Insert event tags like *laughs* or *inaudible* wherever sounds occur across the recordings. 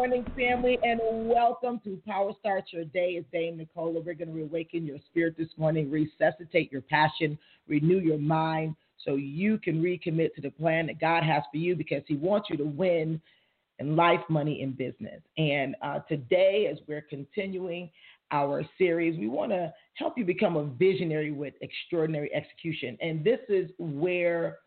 Morning, family, and welcome to Power Start Your Day. It's Dame Nicola. We're going to awaken your spirit this morning, resuscitate your passion, renew your mind so you can recommit to the plan that God has for you because He wants you to win in life, money, and business. And uh, today, as we're continuing our series, we want to help you become a visionary with extraordinary execution. And this is where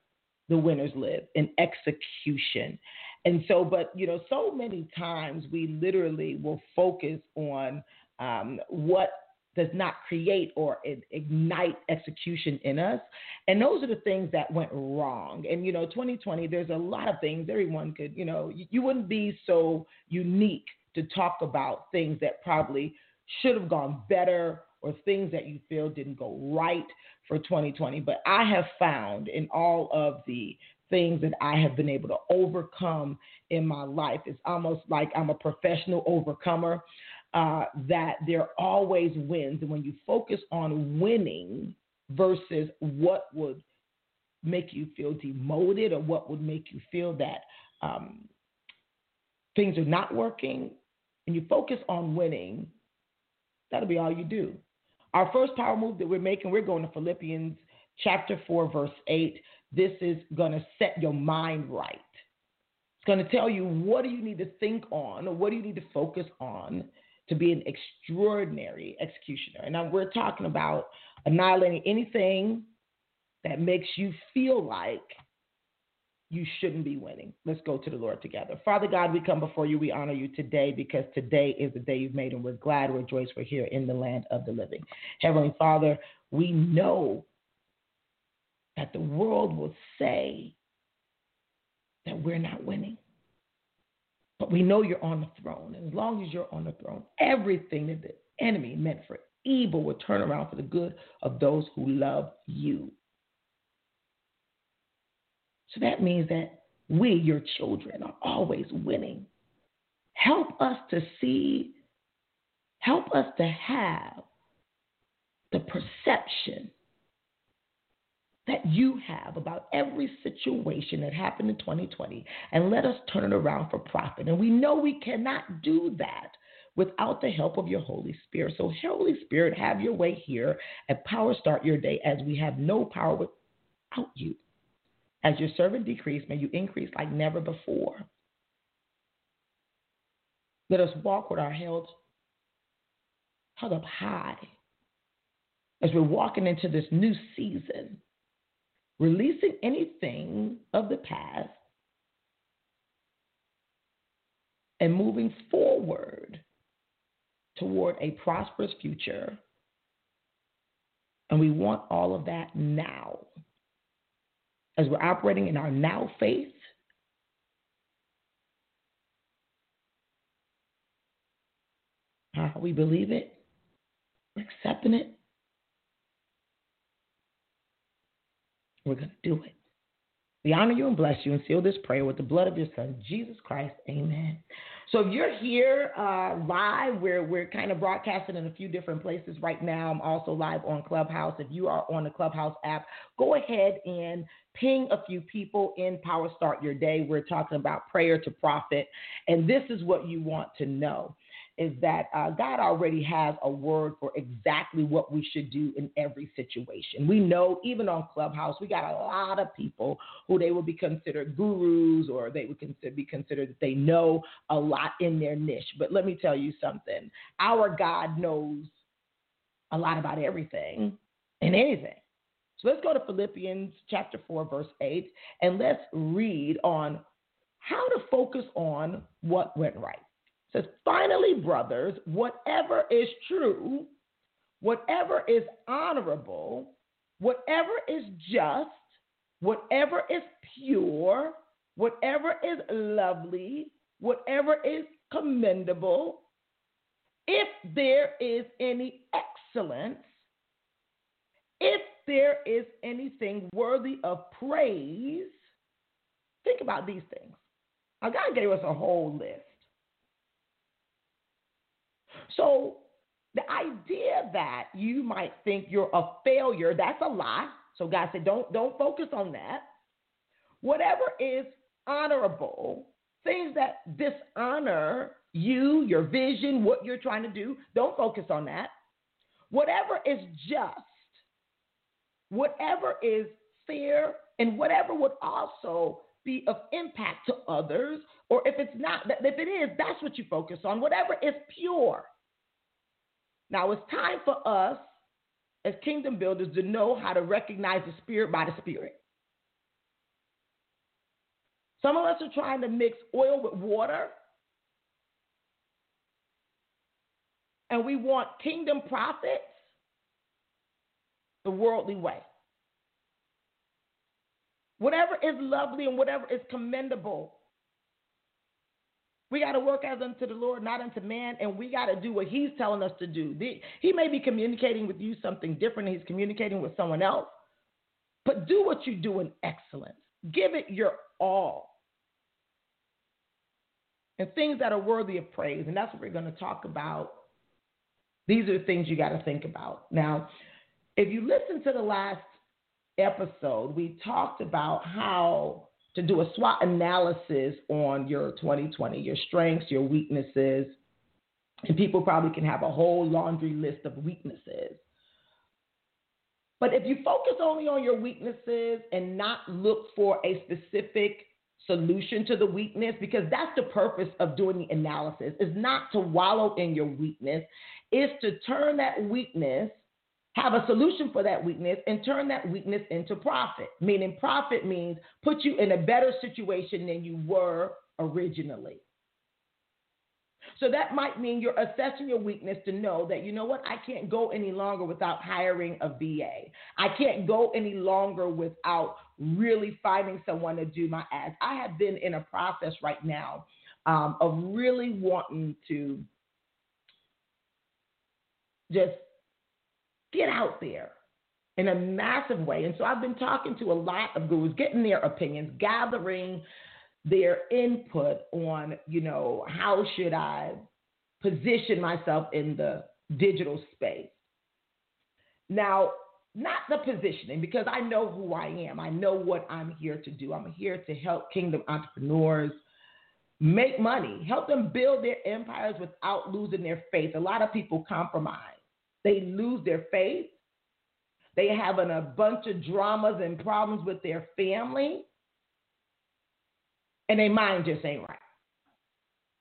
the winners live in execution. And so, but you know, so many times we literally will focus on um, what does not create or ignite execution in us. And those are the things that went wrong. And, you know, 2020, there's a lot of things everyone could, you know, you, you wouldn't be so unique to talk about things that probably should have gone better or things that you feel didn't go right for 2020. But I have found in all of the things that I have been able to overcome in my life, it's almost like I'm a professional overcomer. Uh, that there always wins. And when you focus on winning versus what would make you feel demoted or what would make you feel that um, things are not working, and you focus on winning, that'll be all you do. Our first power move that we're making, we're going to Philippians chapter 4, verse 8. This is going to set your mind right. It's going to tell you what do you need to think on or what do you need to focus on to be an extraordinary executioner. And now we're talking about annihilating anything that makes you feel like you shouldn't be winning. Let's go to the Lord together. Father God, we come before you. We honor you today because today is the day you've made, and we're glad, we're joyous, we're here in the land of the living. Heavenly Father, we know that the world will say that we're not winning. But we know you're on the throne. And as long as you're on the throne, everything that the enemy meant for evil will turn around for the good of those who love you. So that means that we, your children, are always winning. Help us to see, help us to have the perception that you have about every situation that happened in 2020 and let us turn it around for profit. And we know we cannot do that without the help of your Holy Spirit. So, Holy Spirit, have your way here and power start your day as we have no power without you. As your servant decrease, may you increase like never before. Let us walk with our heads held up high as we're walking into this new season releasing anything of the past and moving forward toward a prosperous future. And we want all of that now. As we're operating in our now faith, how we believe it, we're accepting it, We're going to do it. We honor you and bless you and seal this prayer with the blood of your son, Jesus Christ. Amen. So if you're here uh, live, we're, we're kind of broadcasting in a few different places right now. I'm also live on Clubhouse. If you are on the Clubhouse app, go ahead and ping a few people in Power Start Your Day. We're talking about prayer to profit. And this is what you want to know is that uh, God already has a word for exactly what we should do in every situation. We know, even on Clubhouse, we got a lot of people who they will be considered gurus or they would consider, be considered that they know a lot in their niche. But let me tell you something our God knows a lot about everything and anything. So let's go to Philippians chapter 4, verse 8, and let's read on how to focus on what went right says, finally, brothers, whatever is true, whatever is honorable, whatever is just, whatever is pure, whatever is lovely, whatever is commendable, if there is any excellence, if there is anything worthy of praise, think about these things. Now, God gave us a whole list. So, the idea that you might think you're a failure, that's a lie. So God said, don't, don't focus on that. Whatever is honorable, things that dishonor you, your vision, what you're trying to do, don't focus on that. Whatever is just, whatever is fair, and whatever would also be of impact to others, or if it's not, if it is, that's what you focus on. Whatever is pure. Now it's time for us as kingdom builders to know how to recognize the spirit by the spirit. Some of us are trying to mix oil with water. And we want kingdom profits the worldly way. Whatever is lovely and whatever is commendable, we got to work as unto the Lord, not unto man, and we got to do what He's telling us to do. He may be communicating with you something different, He's communicating with someone else, but do what you do in excellence. Give it your all and things that are worthy of praise. And that's what we're going to talk about. These are the things you got to think about. Now, if you listen to the last episode, we talked about how to do a SWOT analysis on your 2020, your strengths, your weaknesses. And people probably can have a whole laundry list of weaknesses. But if you focus only on your weaknesses and not look for a specific solution to the weakness because that's the purpose of doing the analysis is not to wallow in your weakness is to turn that weakness have a solution for that weakness and turn that weakness into profit meaning profit means put you in a better situation than you were originally so that might mean you're assessing your weakness to know that, you know what, I can't go any longer without hiring a VA. I can't go any longer without really finding someone to do my ads. I have been in a process right now um, of really wanting to just get out there in a massive way. And so I've been talking to a lot of gurus, getting their opinions, gathering their input on, you know, how should I position myself in the digital space. Now, not the positioning, because I know who I am. I know what I'm here to do. I'm here to help kingdom entrepreneurs make money, help them build their empires without losing their faith. A lot of people compromise, they lose their faith. They have an, a bunch of dramas and problems with their family and their mind just ain't right.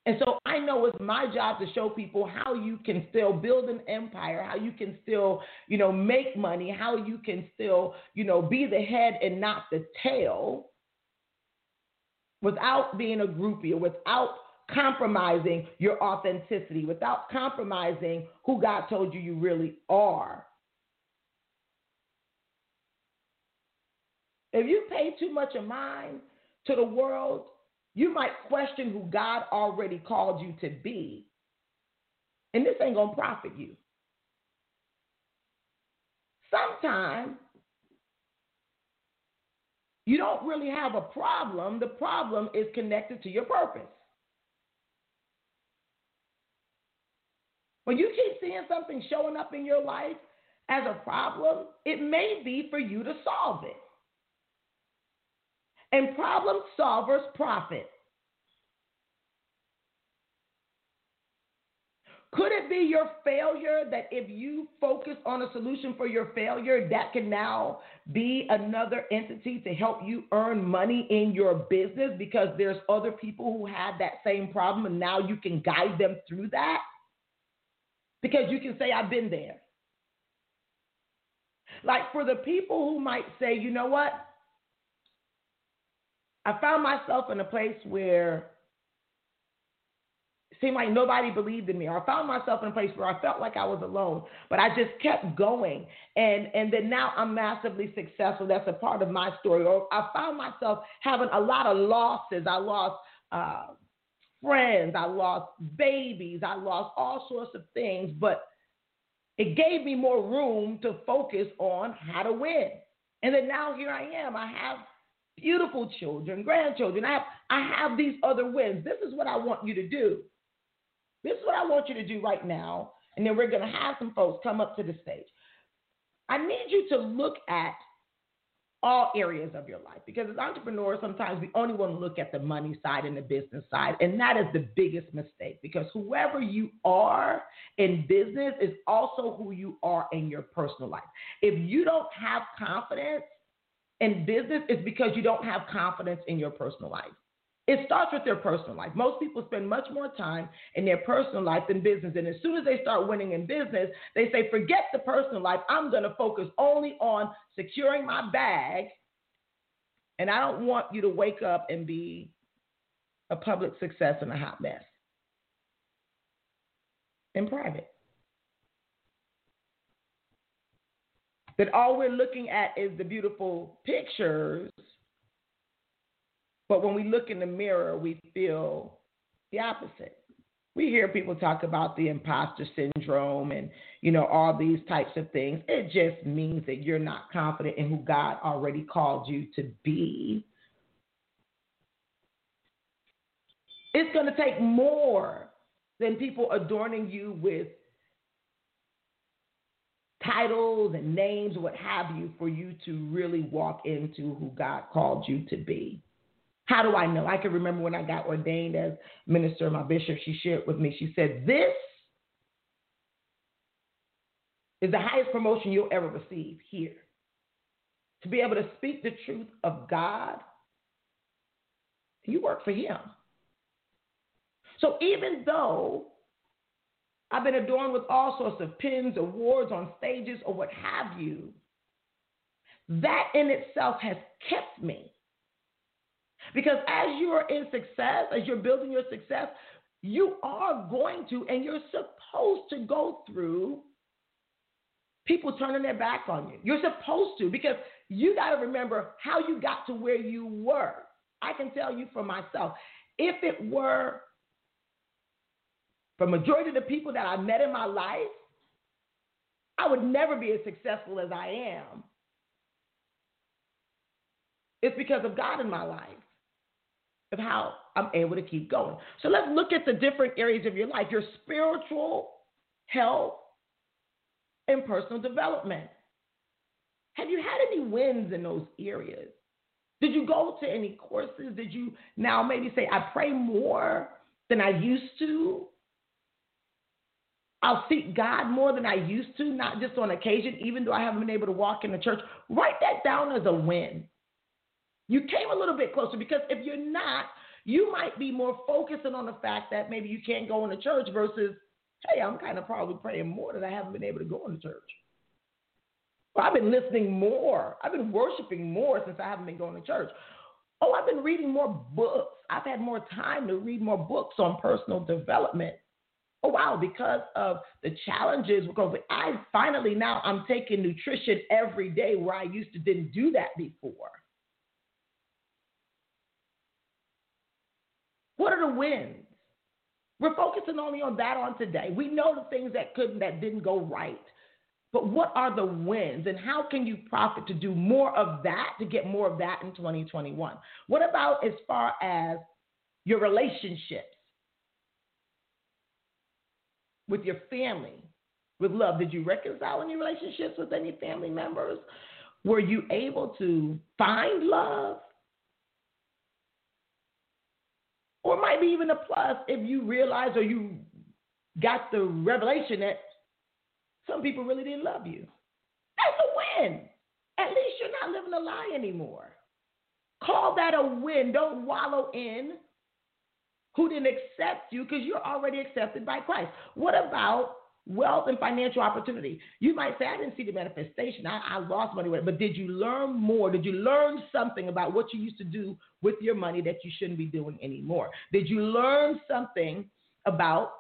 And so I know it's my job to show people how you can still build an empire, how you can still, you know, make money, how you can still, you know, be the head and not the tail without being a groupie or without compromising your authenticity, without compromising who God told you you really are. If you pay too much of mind to the world, you might question who God already called you to be. And this ain't going to profit you. Sometimes you don't really have a problem. The problem is connected to your purpose. When you keep seeing something showing up in your life as a problem, it may be for you to solve it and problem solvers profit. Could it be your failure that if you focus on a solution for your failure, that can now be another entity to help you earn money in your business because there's other people who had that same problem and now you can guide them through that? Because you can say, I've been there. Like for the people who might say, you know what? I found myself in a place where it seemed like nobody believed in me, or I found myself in a place where I felt like I was alone. But I just kept going, and and then now I'm massively successful. That's a part of my story. Or I found myself having a lot of losses. I lost. Uh, friends, I lost babies, I lost all sorts of things, but it gave me more room to focus on how to win. And then now here I am. I have beautiful children, grandchildren. I have I have these other wins. This is what I want you to do. This is what I want you to do right now. And then we're going to have some folks come up to the stage. I need you to look at all areas of your life because as entrepreneurs, sometimes we only want to look at the money side and the business side. And that is the biggest mistake because whoever you are in business is also who you are in your personal life. If you don't have confidence in business, it's because you don't have confidence in your personal life. It starts with their personal life. Most people spend much more time in their personal life than business. And as soon as they start winning in business, they say, forget the personal life. I'm going to focus only on securing my bag. And I don't want you to wake up and be a public success and a hot mess in private. That all we're looking at is the beautiful pictures but when we look in the mirror, we feel the opposite. We hear people talk about the imposter syndrome and, you know, all these types of things. It just means that you're not confident in who God already called you to be. It's going to take more than people adorning you with titles and names, what have you, for you to really walk into who God called you to be. How do I know? I can remember when I got ordained as minister, my bishop, she shared with me, she said, This is the highest promotion you'll ever receive here. To be able to speak the truth of God, you work for Him. So even though I've been adorned with all sorts of pins, awards on stages, or what have you, that in itself has kept me because as you are in success, as you're building your success, you are going to and you're supposed to go through people turning their back on you. You're supposed to because you got to remember how you got to where you were. I can tell you for myself, if it were for majority of the people that I met in my life, I would never be as successful as I am. It's because of God in my life of how I'm able to keep going. So let's look at the different areas of your life your spiritual health and personal development. Have you had any wins in those areas? Did you go to any courses? Did you now maybe say, I pray more than I used to? I'll seek God more than I used to, not just on occasion, even though I haven't been able to walk in the church. Write that down as a win. You came a little bit closer because if you're not, you might be more focusing on the fact that maybe you can't go into church versus, hey, I'm kind of probably praying more than I haven't been able to go into church. Well, I've been listening more. I've been worshiping more since I haven't been going to church. Oh, I've been reading more books. I've had more time to read more books on personal development. Oh wow, because of the challenges COVID, I finally now I'm taking nutrition every day where I used to didn't do that before. What are the wins? We're focusing only on that on today. We know the things that couldn't, that didn't go right. But what are the wins and how can you profit to do more of that, to get more of that in 2021? What about as far as your relationships with your family, with love? Did you reconcile any relationships with any family members? Were you able to find love? Or it might be even a plus if you realize or you got the revelation that some people really didn't love you. That's a win. At least you're not living a lie anymore. Call that a win. Don't wallow in who didn't accept you because you're already accepted by Christ. What about wealth and financial opportunity. You might say, I didn't see the manifestation. I, I lost money. But did you learn more? Did you learn something about what you used to do with your money that you shouldn't be doing anymore? Did you learn something about,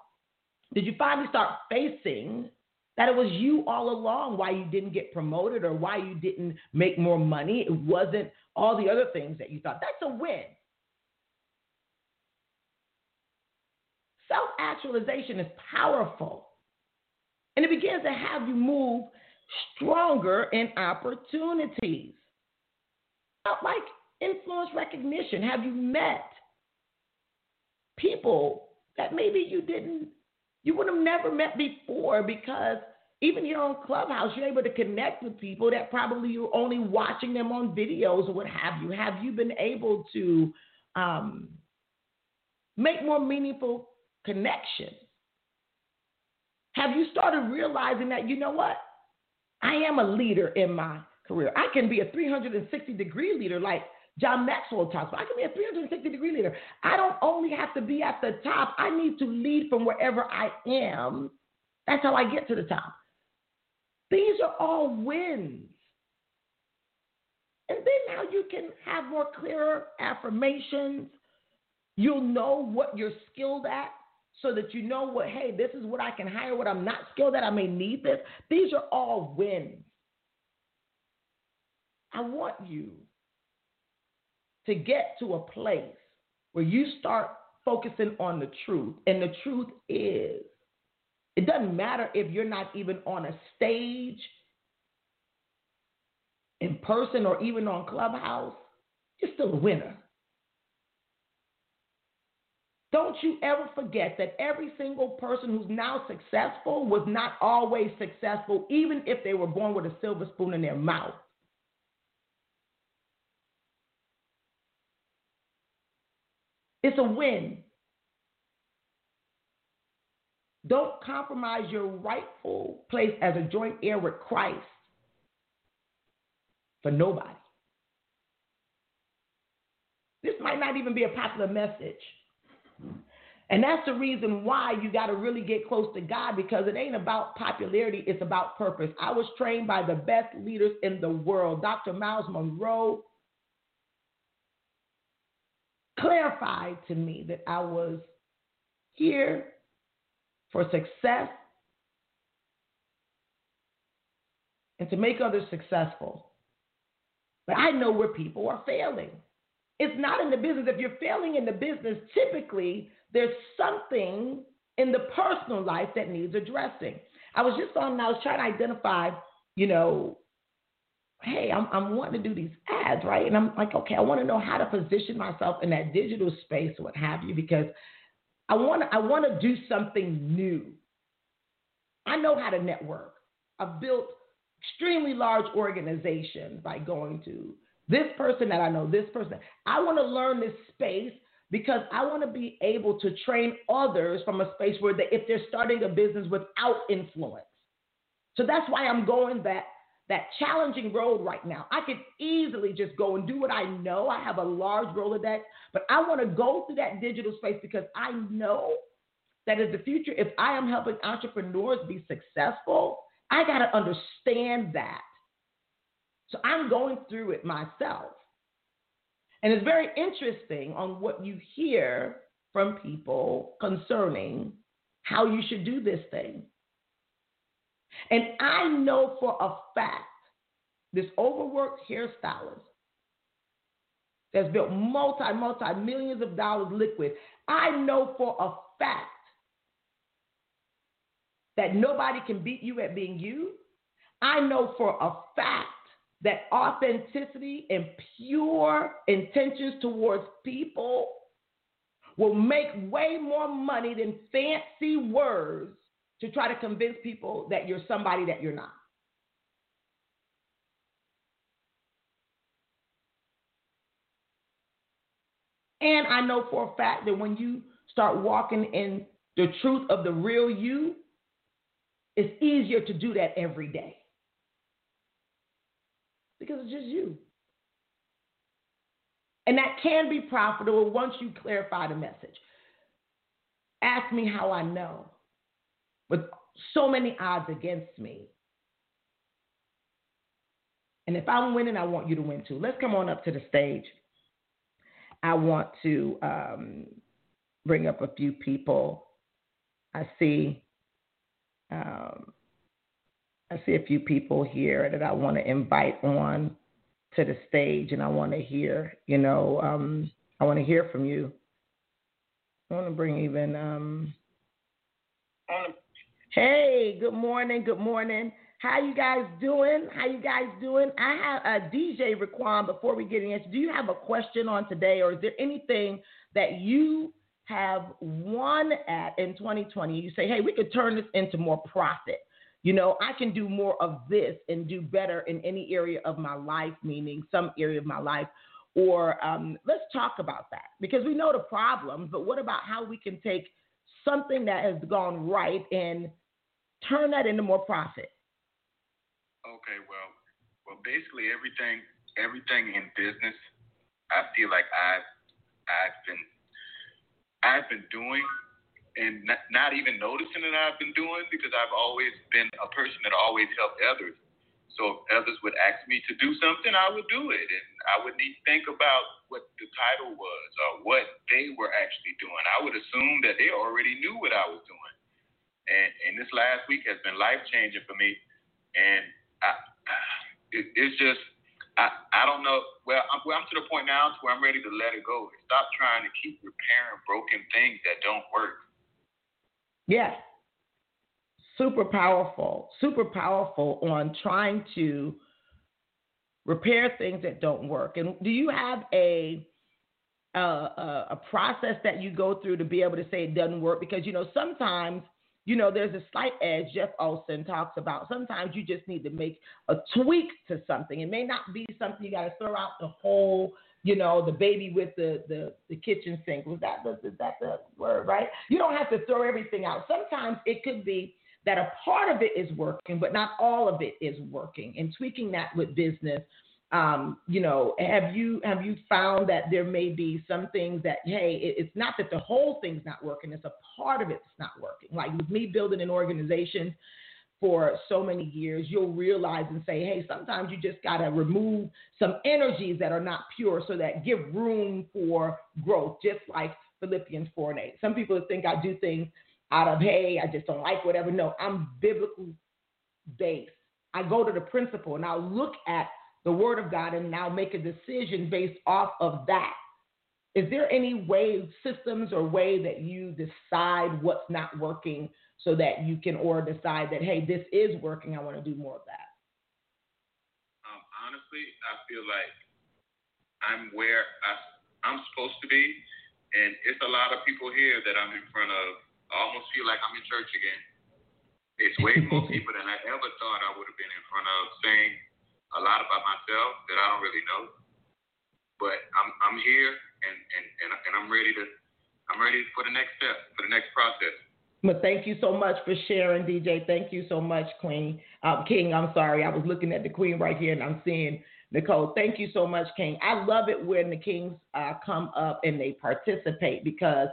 did you finally start facing that it was you all along why you didn't get promoted or why you didn't make more money? It wasn't all the other things that you thought. That's a win. Self actualization is powerful. And it begins to have you move stronger in opportunities. Like influence recognition. Have you met people that maybe you didn't, you would have never met before because even here on Clubhouse, you're able to connect with people that probably you're only watching them on videos or what have you. Have you been able to um, make more meaningful connections? Have you started realizing that, you know what? I am a leader in my career. I can be a 360 degree leader like John Maxwell talks about. I can be a 360 degree leader. I don't only have to be at the top, I need to lead from wherever I am. That's how I get to the top. These are all wins. And then now you can have more clearer affirmations. You'll know what you're skilled at so that you know what, hey, this is what I can hire, what I'm not skilled at. I may need this. These are all wins. I want you to get to a place where you start focusing on the truth. And the truth is, it doesn't matter if you're not even on a stage in person or even on Clubhouse, you're still a winner. Don't you ever forget that every single person who's now successful was not always successful, even if they were born with a silver spoon in their mouth. It's a win. Don't compromise your rightful place as a joint heir with Christ for nobody. This might not even be a popular message. And that's the reason why you got to really get close to God because it ain't about popularity, it's about purpose. I was trained by the best leaders in the world. Dr. Myles Munroe clarified to me that I was here for success and to make others successful. But I know where people are failing. It's not in the business. If you're failing in the business, typically there's something in the personal life that needs addressing. I was just on, I was trying to identify, you know, hey, I'm, I'm wanting to do these ads, right? And I'm like, okay, I want to know how to position myself in that digital space, what have you, because I want to, I want to do something new. I know how to network. I've built extremely large organizations by going to this person that I know, this person. I want to learn this space because I want to be able to train others from a space where they, if they're starting a business without influence. So that's why I'm going that that challenging road right now. I could easily just go and do what I know. I have a large Rolodex, but I want to go through that digital space because I know that in the future, if I am helping entrepreneurs be successful, I got to understand that. So I'm going through it myself. And it's very interesting on what you hear from people concerning how you should do this thing. And I know for a fact this overworked hairstylist that's built multi, multi millions of dollars liquid, I know for a fact that nobody can beat you at being you. I know for a fact that authenticity and pure intentions towards people will make way more money than fancy words to try to convince people that you're somebody that you're not. And I know for a fact that when you start walking in the truth of the real you, it's easier to do that every day. Because it's just you. And that can be profitable once you clarify the message. Ask me how I know with so many odds against me. And if I'm winning, I want you to win too. Let's come on up to the stage. I want to um, bring up a few people I see um, I see a few people here that I want to invite on to the stage, and I want to hear, you know, um, I want to hear from you. I want to bring even. Um, hey, good morning. Good morning. How you guys doing? How you guys doing? I have a uh, DJ Raquan. Before we get in, do you have a question on today, or is there anything that you have won at in 2020? You say, hey, we could turn this into more profit. You know, I can do more of this and do better in any area of my life, meaning some area of my life. Or um, let's talk about that because we know the problems, but what about how we can take something that has gone right and turn that into more profit? Okay, well, well, basically everything, everything in business, I feel like I've, I've been, I've been doing and not, not even noticing that I've been doing because I've always been a person that always helped others. So if others would ask me to do something, I would do it. And I wouldn't even think about what the title was or what they were actually doing. I would assume that they already knew what I was doing. And, and this last week has been life changing for me. And I, it, it's just, I, I don't know. Well I'm, well, I'm to the point now to where I'm ready to let it go. Stop trying to keep repairing broken things that don't work. Yes. Super powerful, super powerful on trying to repair things that don't work. And do you have a a, a process that you go through to be able to say it doesn't work? Because you know sometimes you know there's a slight edge. Jeff Olson talks about sometimes you just need to make a tweak to something. It may not be something you got to throw out the whole you know, the baby with the, the, the kitchen sink. Was that the, is that the word, right? You don't have to throw everything out. Sometimes it could be that a part of it is working, but not all of it is working. And tweaking that with business, um, you know, have you have you found that there may be some things that hey, it, it's not that the whole thing's not working; it's a part of it's not working. Like with me building an organization, for so many years, you'll realize and say, hey, sometimes you just got to remove some energies that are not pure so that give room for growth, just like Philippians 4 and 8. Some people think I do things out of, hey, I just don't like whatever. No, I'm biblical based. I go to the principle and I'll look at the word of God and now make a decision based off of that. Is there any way, systems or way that you decide what's not working so that you can or decide that hey this is working i want to do more of that. Um, honestly i feel like i'm where I, i'm supposed to be and it's a lot of people here that i'm in front of. I almost feel like i'm in church again. It's way *laughs* more people than i ever thought i would have been in front of saying a lot about myself that i don't really know. But i'm i'm here and and and, and i'm ready to i'm ready for the next step for the next process but thank you so much for sharing, DJ. Thank you so much, Queen. Um, King, I'm sorry. I was looking at the Queen right here and I'm seeing Nicole. Thank you so much, King. I love it when the Kings uh, come up and they participate because,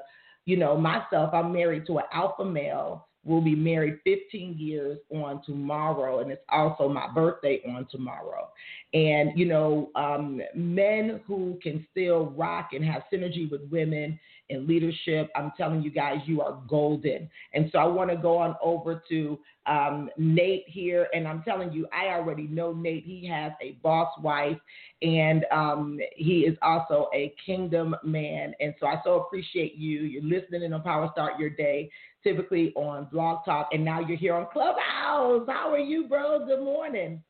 you know, myself, I'm married to an alpha male. We'll be married 15 years on tomorrow, and it's also my birthday on tomorrow. And, you know, um, men who can still rock and have synergy with women in leadership. I'm telling you guys, you are golden. And so I want to go on over to um, Nate here. And I'm telling you, I already know Nate. He has a boss wife and um, he is also a kingdom man. And so I so appreciate you. You're listening in on Power Start Your Day, typically on Blog Talk. And now you're here on Clubhouse. How are you, bro? Good morning.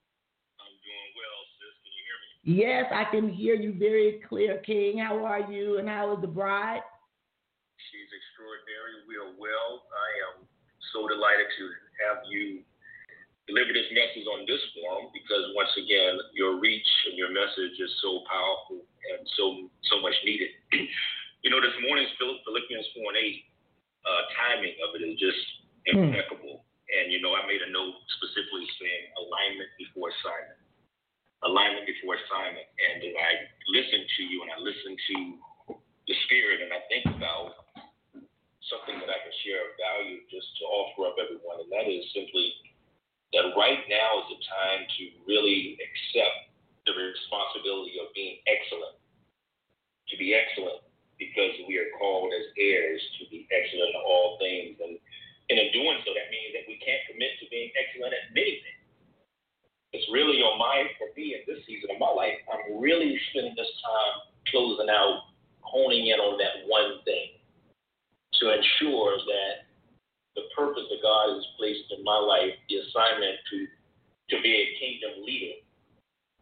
I'm doing well, sis. Can you hear me? Yes, I can hear you very clear, King. How are you? And how is the bride? She's extraordinary. We are well. I am so delighted to have you deliver this message on this forum because once again, your reach and your message is so powerful and so so much needed. *clears throat* you know, this morning's Philippians 4 and 8 uh, timing of it is just hmm. impeccable. And you know, I made a note specifically saying alignment before assignment. Alignment before assignment. And I listen to you and I listen to the spirit and I think about share of value just to offer up everyone, and that is simply that right now is the time to really accept the responsibility of being excellent, to be excellent, because we are called as heirs to be excellent in all things. And, and in doing so, that means that we can't commit to being excellent at many things. It's really on my, for me in this season of my life, I'm really spending this time closing out, honing in on that one thing to ensure that the purpose that God has placed in my life, the assignment to to be a kingdom leader,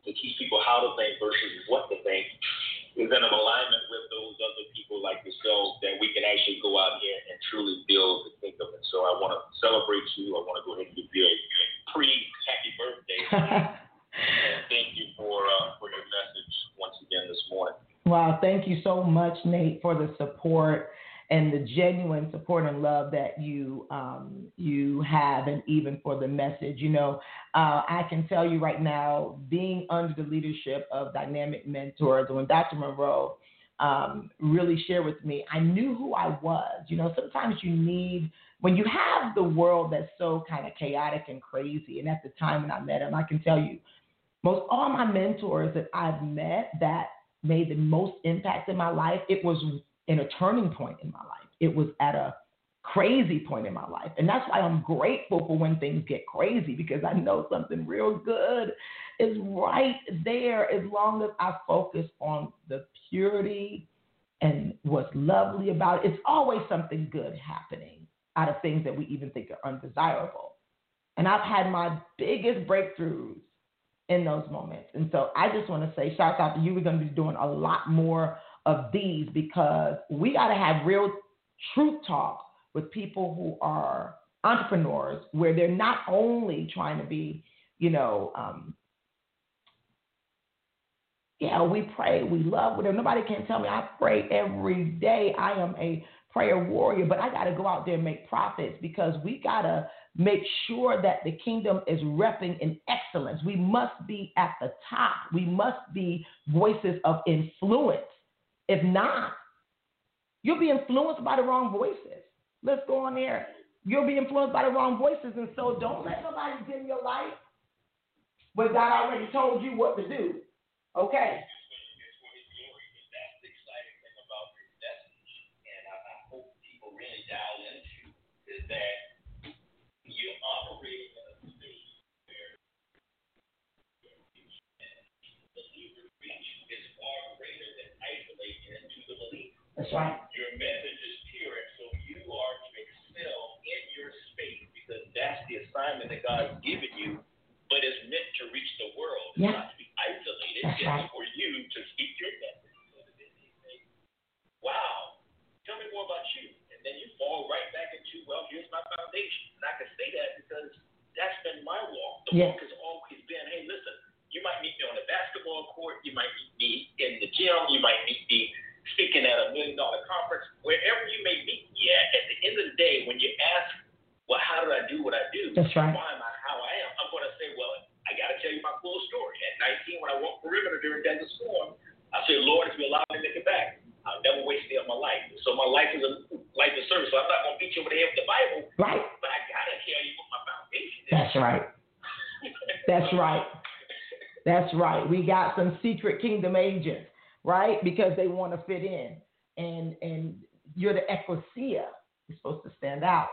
to teach people how to think versus what to think, is in alignment with those other people like yourself that we can actually go out here and truly build the kingdom. And so I want to celebrate you. I want to go ahead and give you a pre happy birthday. *laughs* and thank you for uh, for your message once again this morning. Wow, thank you so much, Nate, for the support and the genuine support and love that you um, you have, and even for the message. You know, uh, I can tell you right now, being under the leadership of Dynamic Mentors, when Dr. Munroe um, really shared with me, I knew who I was. You know, sometimes you need when you have the world that's so kind of chaotic and crazy. And at the time when I met him, I can tell you, most all my mentors that I've met that made the most impact in my life, it was in a turning point in my life. It was at a crazy point in my life. And that's why I'm grateful for when things get crazy because I know something real good is right there as long as I focus on the purity and what's lovely about it. It's always something good happening out of things that we even think are undesirable. And I've had my biggest breakthroughs in those moments. And so I just want to say, shout out to you. We're going to be doing a lot more of these because we got to have real truth talk with people who are entrepreneurs where they're not only trying to be, you know, um, yeah, we pray, we love whatever. Nobody can tell me I pray every day. I am a prayer warrior, but I got to go out there and make profits because we got to make sure that the kingdom is repping in excellence. We must be at the top. We must be voices of influence if not, you'll be influenced by the wrong voices. Let's go on there. You'll be influenced by the wrong voices. And so don't let nobody dim your light when God already told you what to do. Okay. that you operate That's right. That's right. That's right. That's right. We got some secret kingdom agents right? Because they want to fit in. And and you're the ecclesia. You're supposed to stand out.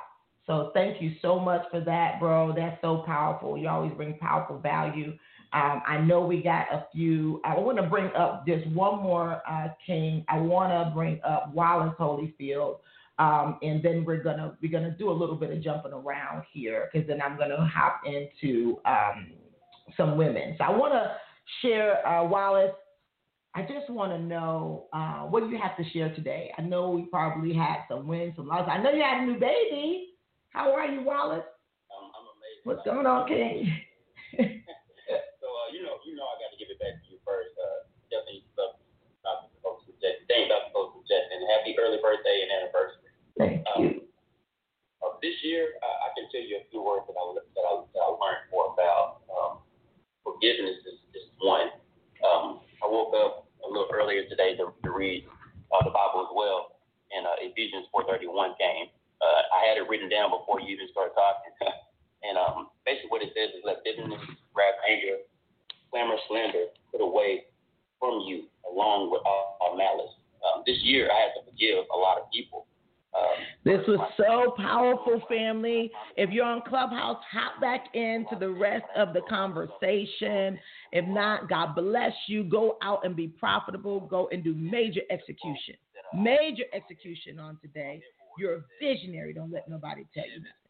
So thank you so much for that, bro. That's so powerful. You always bring powerful value. Um, I know we got a few. I want to bring up just one more uh, king. I want to bring up Wallace Holyfield, um, and then we're gonna we're gonna do a little bit of jumping around here because then I'm gonna hop into um, some women. So I want to share uh, Wallace. I just want to know uh, what do you have to share today? I know we probably had some wins, some losses. I know you had a new baby. How are you, Wallace? Um, I'm amazing. What's going on, King? *laughs* so uh, you know, you know, I got to give it back to you first. Uh, definitely love Dr. Post Suggestion. Thank Dr. Post Suggestion. Happy early birthday and anniversary. Thank um, you. Uh, this year, uh, I can tell you a few words that I that I, that I learned more about. Um, forgiveness is, is one. Um, I woke up a little earlier today to, to read uh, the Bible as well, and uh, Ephesians 4:31 came. Uh, I had it written down before you even started talking, and um, basically what it says is let bitterness, wrath, anger, clamor, slander put away from you, along with all, all malice. Um, this year, I had to forgive a lot of people. Um, this was so powerful, family. If you're on Clubhouse, hop back into the rest of the conversation. If not, God bless you. Go out and be profitable. Go and do major execution. Major execution on today. You're a visionary. Don't let nobody tell you nothing.